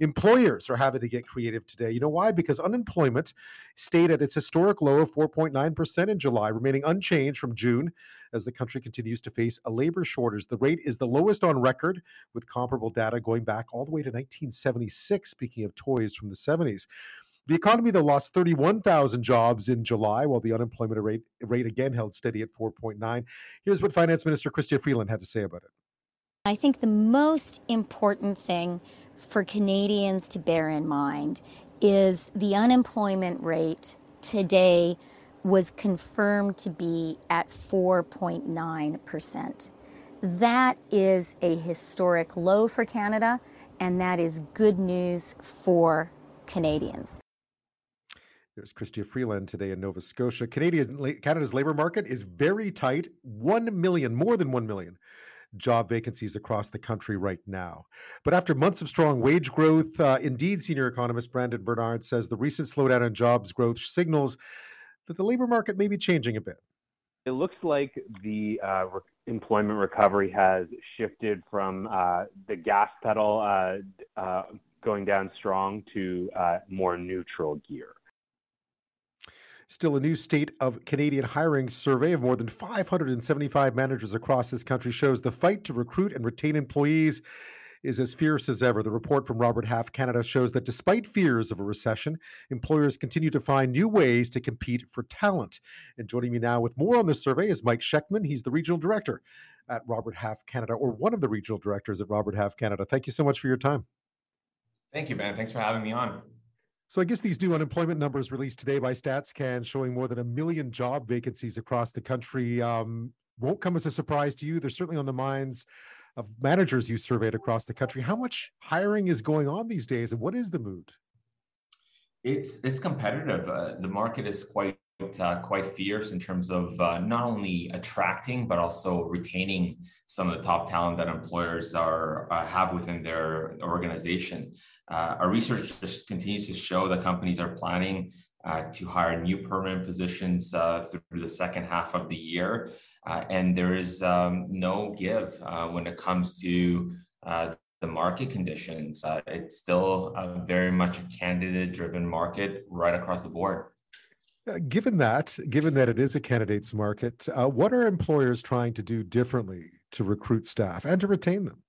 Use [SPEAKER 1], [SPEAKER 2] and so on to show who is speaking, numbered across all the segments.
[SPEAKER 1] employers are having to get creative today. You know why? Because unemployment stayed at its historic low of 4.9% in July, remaining unchanged from June as the country continues to face a labor shortage. The rate is the lowest on record, with comparable data going back all the way to 1976, speaking of toys from the 70s. The economy, though, lost 31,000 jobs in July, while the unemployment rate, rate again held steady at 4.9. Here's what Finance Minister Chrystia Freeland had to say about it.
[SPEAKER 2] I think the most important thing for Canadians to bear in mind is the unemployment rate today was confirmed to be at 4.9%. That is a historic low for Canada, and that is good news for Canadians.
[SPEAKER 1] There's Chrystia Freeland today in Nova Scotia. Canadian, Canada's labor market is very tight. 1 million, more than 1 million job vacancies across the country right now. But after months of strong wage growth, uh, Indeed, senior economist Brendon Bernard says the recent slowdown in jobs growth signals that the labor market may be changing a bit.
[SPEAKER 3] It looks like the uh, re- employment recovery has shifted from uh, the gas pedal uh, uh, going down strong to uh, more neutral gear.
[SPEAKER 1] Still, a new state of Canadian hiring survey of more than 575 managers across this country shows the fight to recruit and retain employees is as fierce as ever. The report from Robert Half Canada shows that despite fears of a recession, employers continue to find new ways to compete for talent. And joining me now with more on this survey is Mike Shekhtman. He's the regional director at Robert Half Canada, or one of the regional directors at Robert Half Canada. Thank you so much for your time.
[SPEAKER 4] Thank you, Ben. Thanks for having me on.
[SPEAKER 1] So I guess these new unemployment numbers released today by StatsCan showing more than a million job vacancies across the country um, won't come as a surprise to you. They're certainly on the minds of managers you surveyed across the country. How much hiring is going on these days, and what is the mood?
[SPEAKER 4] It's it's competitive. Uh, the market is quite uh, quite fierce in terms of uh, not only attracting but also retaining some of the top talent that employers are uh, have within their organization. Uh, our research just continues to show that companies are planning uh, to hire new permanent positions uh, through the second half of the year. Uh, and there is um, no give uh, when it comes to uh, the market conditions. it's still very much a candidate driven market right across the board.
[SPEAKER 1] given that, given that it is a candidates market, what are employers trying to do differently to recruit staff and to retain them?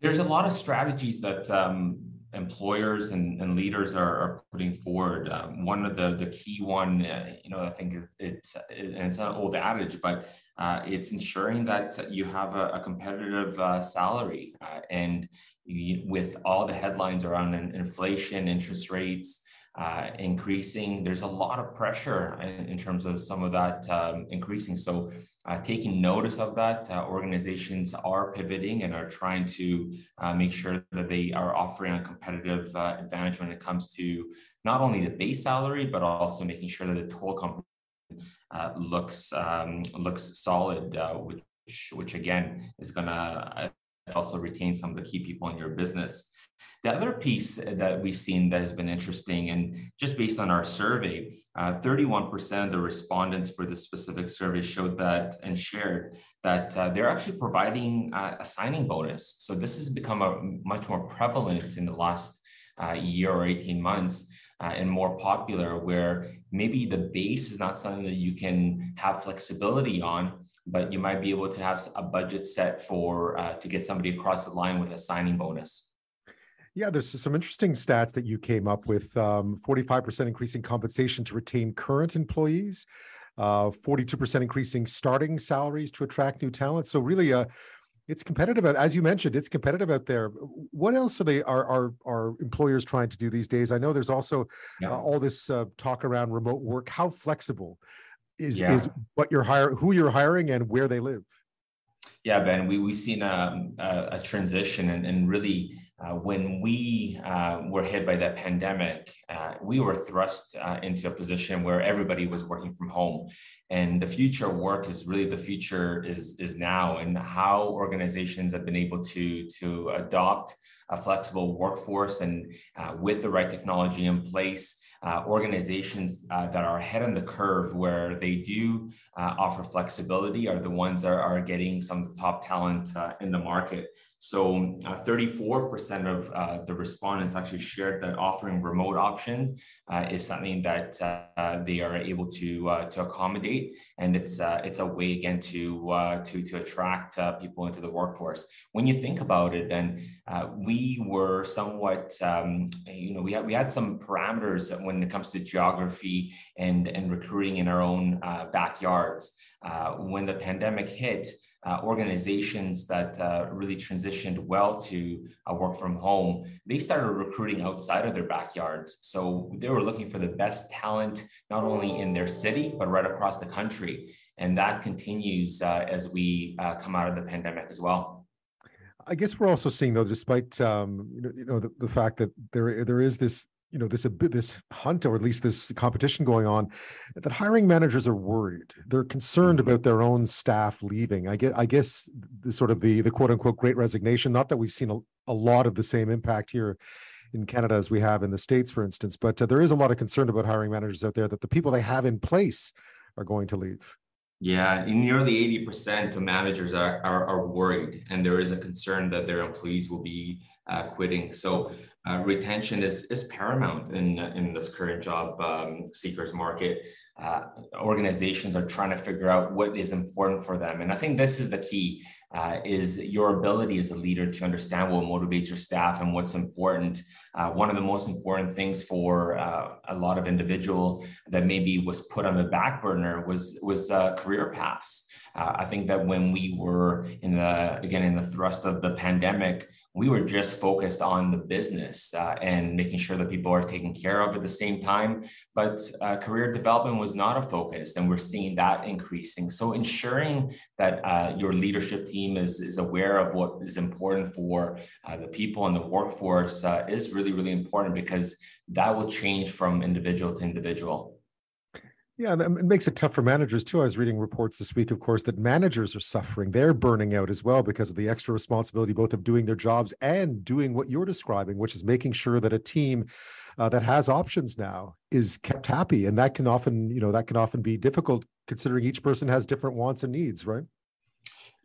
[SPEAKER 4] There's a lot of strategies that um, employers and, and leaders are, are, putting forward. Um, one of the the key one, uh, you know, I think it's it, it's an old adage, but uh, it's ensuring that you have a, a competitive uh, salary. Uh, and you, with all the headlines around inflation, interest rates, uh, increasing. There's a lot of pressure in, in terms of some of that um, increasing. So, uh, taking notice of that, uh, organizations are pivoting and are trying to uh, make sure that they are offering a competitive uh, advantage when it comes to not only the base salary, but also making sure that the total company uh, looks um, looks solid, which which again is going to also retain some of the key people in your business. The other piece that we've seen that has been interesting, and just based on our survey, uh, 31% of the respondents for this specific survey showed that and shared that uh, they're actually providing uh, a signing bonus. So this has become a much more prevalent in the last uh, year or 18 months. Uh, and more popular, where maybe the base is not something that you can have flexibility on, but you might be able to have a budget set for uh, to get somebody across the line with a signing bonus.
[SPEAKER 1] Yeah, there's some interesting stats that you came up with. Um, 45% increasing compensation to retain current employees, uh, 42% increasing starting salaries to attract new talent. So really, uh, it's competitive. As you mentioned, it's competitive out there. What else are they are are, are employers trying to do these days? I know there's also yeah. uh, all this uh, talk around remote work. How flexible is yeah. is what you're hiring, who you're hiring, and where they live?
[SPEAKER 4] Yeah, Ben, we we've seen um, a, a transition and, and really uh, when we uh, were hit by that pandemic, uh, we were thrust uh, into a position where everybody was working from home. And the future work is really the future is, is now, and how organizations have been able to, to adopt a flexible workforce and uh, with the right technology in place. Uh, organizations uh, that are ahead on the curve where they do uh, offer flexibility are the ones that are, getting some of the top talent uh, in the market. So 34% uh, of uh, the respondents actually shared that offering remote option uh, is something that uh, they are able to to accommodate, and it's it's a way again to to to attract people into the workforce. When you think about it, then we were somewhat um, you know we had we had some parameters when it comes to geography and and recruiting in our own backyards. when the pandemic hit uh, organizations that uh, really transitioned well to uh, work from home, they started recruiting outside of their backyards. So they were looking for the best talent, not only in their city, but right across the country. And that continues uh, as we uh, come out of the pandemic as well.
[SPEAKER 1] I guess we're also seeing, though, despite um, you know, you know the, the fact that there there is this you know this this hunt or at least this competition going on that hiring managers are worried they're concerned mm-hmm. about their own staff leaving i guess i guess the sort of the the quote unquote great resignation not that we've seen a, a lot of the same impact here in canada as we have in the states for instance but uh, there is a lot of concern about hiring managers out there that the people they have in place are going to leave
[SPEAKER 4] yeah, nearly 80% of managers are, are, are, worried, and there is a concern that their employees will be uh, quitting. So uh, retention is, is paramount in, in this current job um, seekers market. Uh, organizations are trying to figure out what is important for them. And I think this is the key, uh, is your ability as a leader to understand what motivates your staff and what's important. Uh, one of the most important things for uh, a lot of individual that maybe was put on the back burner was, was career paths. Uh, I think that when we were in the, again, in the thrust of the pandemic, we were just focused on the business uh, and making sure that people are taken care of at the same time. But uh, career development was not a focus, and we're seeing that increasing. So ensuring that uh, your leadership team is, is aware of what is important for uh, the people in the workforce uh, is really, really important because that will change from individual to individual.
[SPEAKER 1] Yeah, it makes it tough for managers too. I was reading reports this week, of course, that managers are suffering. They're burning out as well because of the extra responsibility, both of doing their jobs and doing what you're describing, which is making sure that a team uh, that has options now is kept happy. And that can often, you know, that can often be difficult considering each person has different wants and needs, right?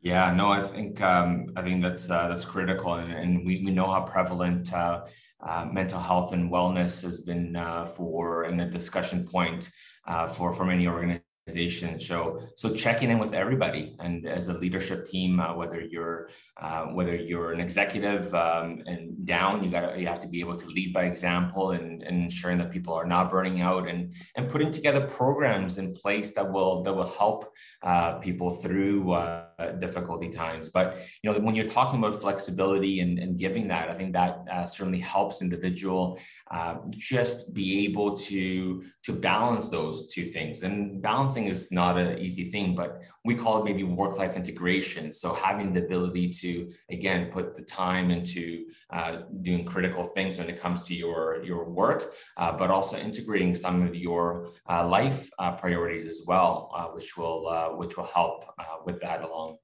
[SPEAKER 4] Yeah, no, I think um, I think that's uh, that's critical, and, and we, we know how prevalent uh, uh, mental health and wellness has been uh, for and a discussion point uh, for for many organizations organization. So, so checking in with everybody, and as a leadership team, uh, whether you're uh, whether you're an executive um, and down, you got you have to be able to lead by example and, and, ensuring that people are not burning out, and and putting together programs in place that will that will help uh, people through uh, difficulty times. But you know, when you're talking about flexibility and, and giving that, I think that uh, certainly helps individual uh, just be able to to balance those two things and balance balancing is not an easy thing, but we call it maybe work-life integration. So having the ability to again put the time into uh, doing critical things when it comes to your your work, uh, but also integrating some of your uh, life uh, priorities as well, uh, which will uh, which will help with that along.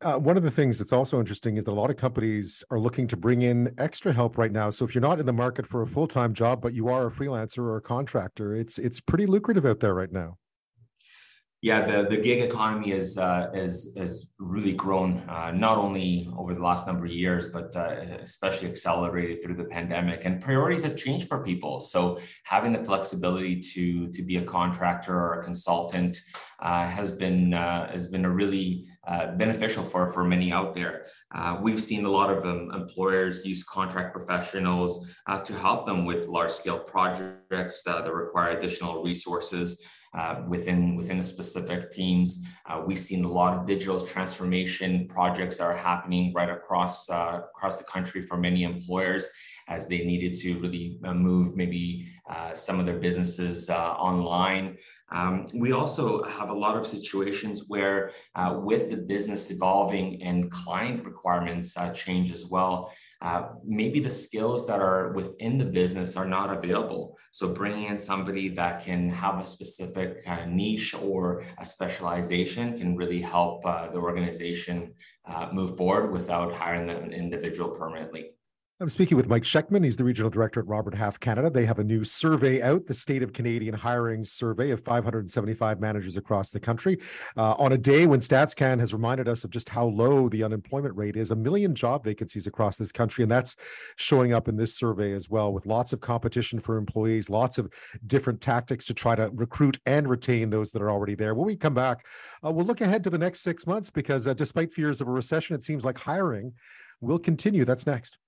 [SPEAKER 1] Uh, one of the things that's also interesting is that a lot of companies are looking to bring in extra help right now. So if you're not in the market for a full-time job, but you are a freelancer or a contractor, it's it's pretty lucrative out there right now
[SPEAKER 4] yeah, the, the gig economy is uh, is has really grown uh, not only over the last number of years, but uh, especially accelerated through the pandemic. And priorities have changed for people. So having the flexibility to to be a contractor or a consultant uh, has been uh, has been a really uh, beneficial for for many out there. we've seen a lot of um, employers use contract professionals to help them with large scale projects that require additional resources uh, within within the specific teams. Uh, we've seen a lot of digital transformation projects that are happening right across uh, across the country for many employers as they needed to really uh, move maybe uh, some of their businesses uh, online. Um, we also have a lot of situations where, uh, with the business evolving and client requirements uh, change as well, uh, maybe the skills that are within the business are not available. So, bringing in somebody that can have a specific niche or a specialization can really help the organization move forward without hiring an individual permanently.
[SPEAKER 1] I'm speaking with Mike Shekhtman. He's the regional director at Robert Half Canada. They have a new survey out, the State of Canadian Hiring Survey of 575 managers across the country. Uh, on a day when StatsCan has reminded us of just how low the unemployment rate is, a million job vacancies across this country. And that's showing up in this survey as well, with lots of competition for employees, lots of different tactics to try to recruit and retain those that are already there. When we come back, uh, we'll look ahead to the next six months because uh, despite fears of a recession, it seems like hiring will continue. That's next.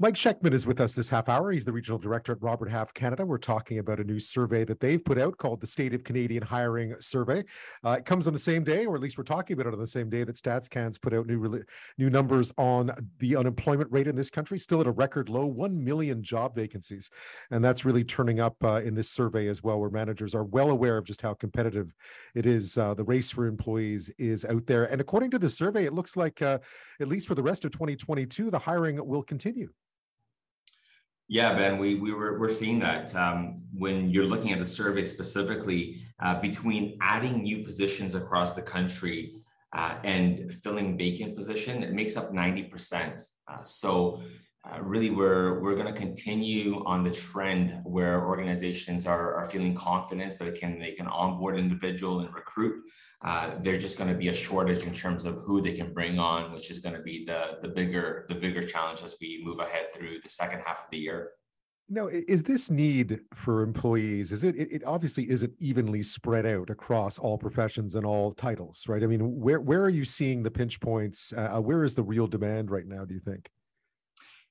[SPEAKER 1] Mike Shekhtman is with us this half hour. He's the regional director at Robert Half Canada. We're talking about a new survey that they've put out called the State of Canadian Hiring Survey. Uh, it comes on the same day, or at least we're talking about it on the same day that StatsCan's put out new new numbers on the unemployment rate in this country, still at a record low, one million job vacancies, and that's really turning up uh, in this survey as well, where managers are well aware of just how competitive it is. Uh, the race for employees is out there, and according to the survey, it looks like uh, at least for the rest of 2022, the hiring will continue.
[SPEAKER 4] Yeah, Ben, we, we were, we're seeing that um, when you're looking at the survey specifically uh, between adding new positions across the country uh, and filling vacant position, it makes up 90%. Uh, so uh, really we're, we're going to continue on the trend where organizations are, are feeling confidence that they can, they can onboard individual and recruit uh, there's just going to be a shortage in terms of who they can bring on, which is going to be the the bigger the bigger challenge as we move ahead through the second half of the year.
[SPEAKER 1] Now, is this need for employees? Is it? It obviously isn't evenly spread out across all professions and all titles, right? I mean, where where are you seeing the pinch points? Uh, where is the real demand right now? Do you think?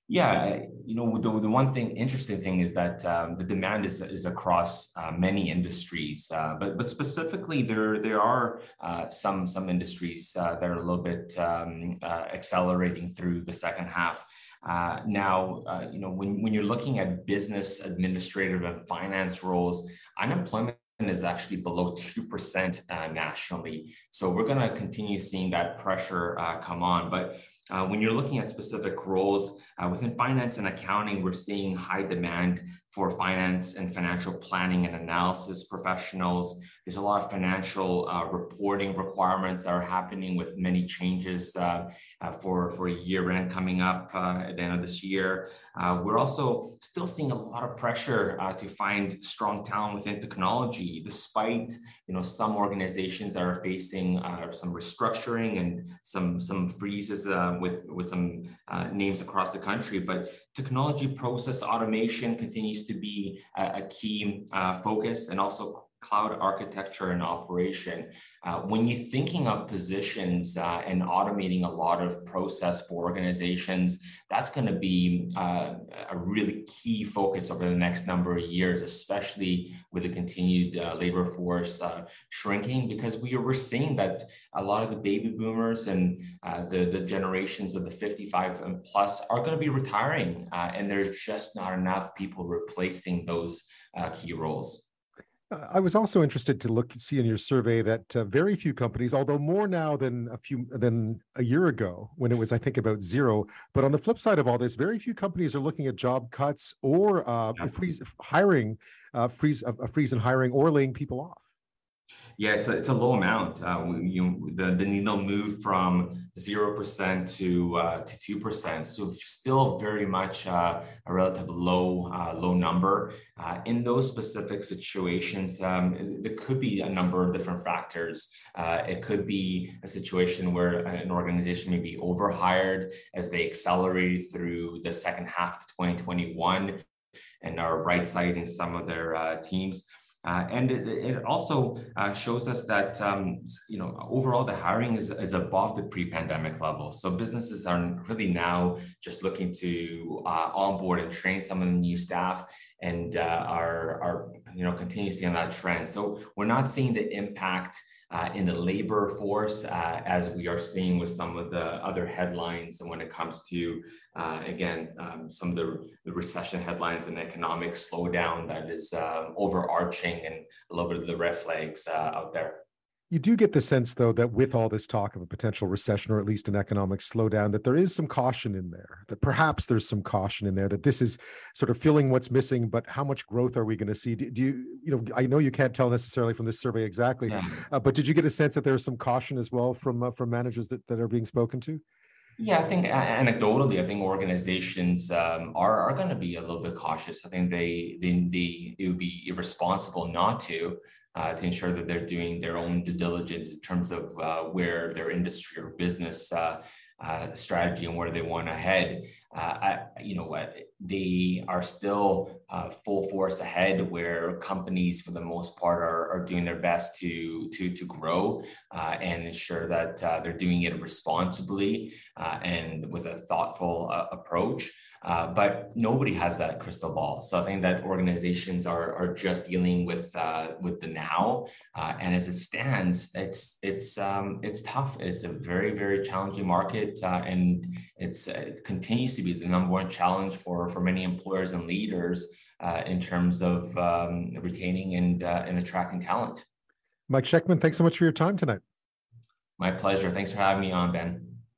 [SPEAKER 4] Yeah, you know, the, the one thing, interesting thing is that um, the demand is, is across uh, many industries, uh, but but specifically there there are uh, some some industries uh, that are a little bit um, uh, accelerating through the second half. Uh, now, you know, when when you're looking at business administrative and finance roles, unemployment is actually below 2% uh, nationally. So we're going to continue seeing that pressure uh, come on. But uh, when you're looking at specific roles uh, within finance and accounting, we're seeing high demand for finance and financial planning and analysis professionals. There's a lot of financial uh, reporting requirements that are happening with many changes uh, uh, for, for year end coming up uh, at the end of this year. we're also still seeing a lot of pressure to find strong talent within technology, despite you know some organizations are facing some restructuring and some some freezes with with some names across the country. But technology process automation continues to be a, a key uh, focus and also cloud architecture and operation. Uh, when you're thinking of positions uh, and automating a lot of process for organizations, that's going to be uh, a really key focus over the next number of years, especially with the continued uh, labor force uh, shrinking, because we are, we're seeing that a lot of the baby boomers and uh, the, the generations of the 55 and plus are going to be retiring, and there's just not enough people replacing those key roles.
[SPEAKER 1] I was also interested to look see in your survey that uh, very few companies, although more now than a few than a year ago when it was I think about zero. But on the flip side of all this, very few companies are looking at job cuts or uh, freeze hiring, uh, freeze a freeze in hiring or laying people off.
[SPEAKER 4] Yeah, it's a, it's a low amount. Uh, you, the, the needle moved from 0% to, uh, to 2%. So still very much uh, a relative low, uh, low number. Uh, in those specific situations, um, there could be a number of different factors. Uh, it could be a situation where an organization may be overhired as they accelerate through the second half of 2021 and are right sizing some of their teams. Uh, and it, it also uh, shows us that um, you know overall the hiring is, is above the pre-pandemic level. So businesses are really now just looking to uh, onboard and train some of the new staff, and uh, are are you know continuously on that trend. So we're not seeing the impact uh, in the labor force, uh, as we are seeing with some of the other headlines. And when it comes to, uh, again, um, some of the, the, recession headlines and economic slowdown that is uh, overarching and a little bit of the red flags uh, out there.
[SPEAKER 1] You do get the sense, though, that with all this talk of a potential recession or at least an economic slowdown, that there is some caution in there, that perhaps there's some caution in there, that this is sort of filling what's missing, but how much growth are we going to see? Do, do, you, you know, I know you can't tell necessarily from this survey exactly, yeah. uh, but did you get a sense that there's some caution as well from uh, from managers that, that are being spoken to?
[SPEAKER 4] Yeah, I think anecdotally, I think organizations um, are are going to be a little bit cautious. I think they they, they it would be irresponsible not to. Uh, to ensure that they're doing their own due diligence in terms of uh, where their industry or business uh, uh, strategy and where they want to head. I, you know what they are still uh, full force ahead, where companies for the most part are, are doing their best to to to grow uh, and ensure that uh, they're doing it responsibly uh, and with a thoughtful approach. Uh, but nobody has that crystal ball. So I think that organizations are, are just dealing with with the now, and as it stands, it's it's um, it's tough. It's a very very challenging market, and it's uh, it continues to be the number one challenge for for many employers and leaders in terms of um, retaining and and attracting talent.
[SPEAKER 1] Mike Shekhtman, thanks so much for your time tonight.
[SPEAKER 4] My pleasure. Thanks for having me on, Ben.